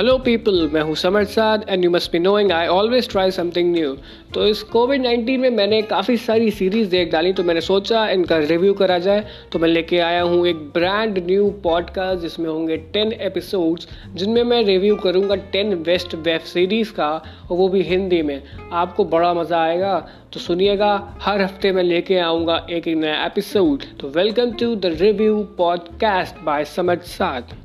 Hello people मैं हूँ Samar Saad and you must be knowing I always try something new तो इस Covid nineteen में मैंने काफ़ी सारी सीरीज़ देख डाली तो मैंने सोचा इनका रिव्यू करा जाए। तो मैं लेके आया हूँ एक ब्रांड न्यू पॉडकास्ट जिसमें होंगे टेन एपिसोड्स जिनमें मैं रिव्यू करूँगा टेन बेस्ट वेब सीरीज़ का, और वो भी हिंदी में। आपको बड़ा मज़ा आएगा। तो सुनिएगा, हर हफ़्ते मैं लेके आऊँगा एक एक नया एपिसोड तो welcome to the review podcast by Samar Saad.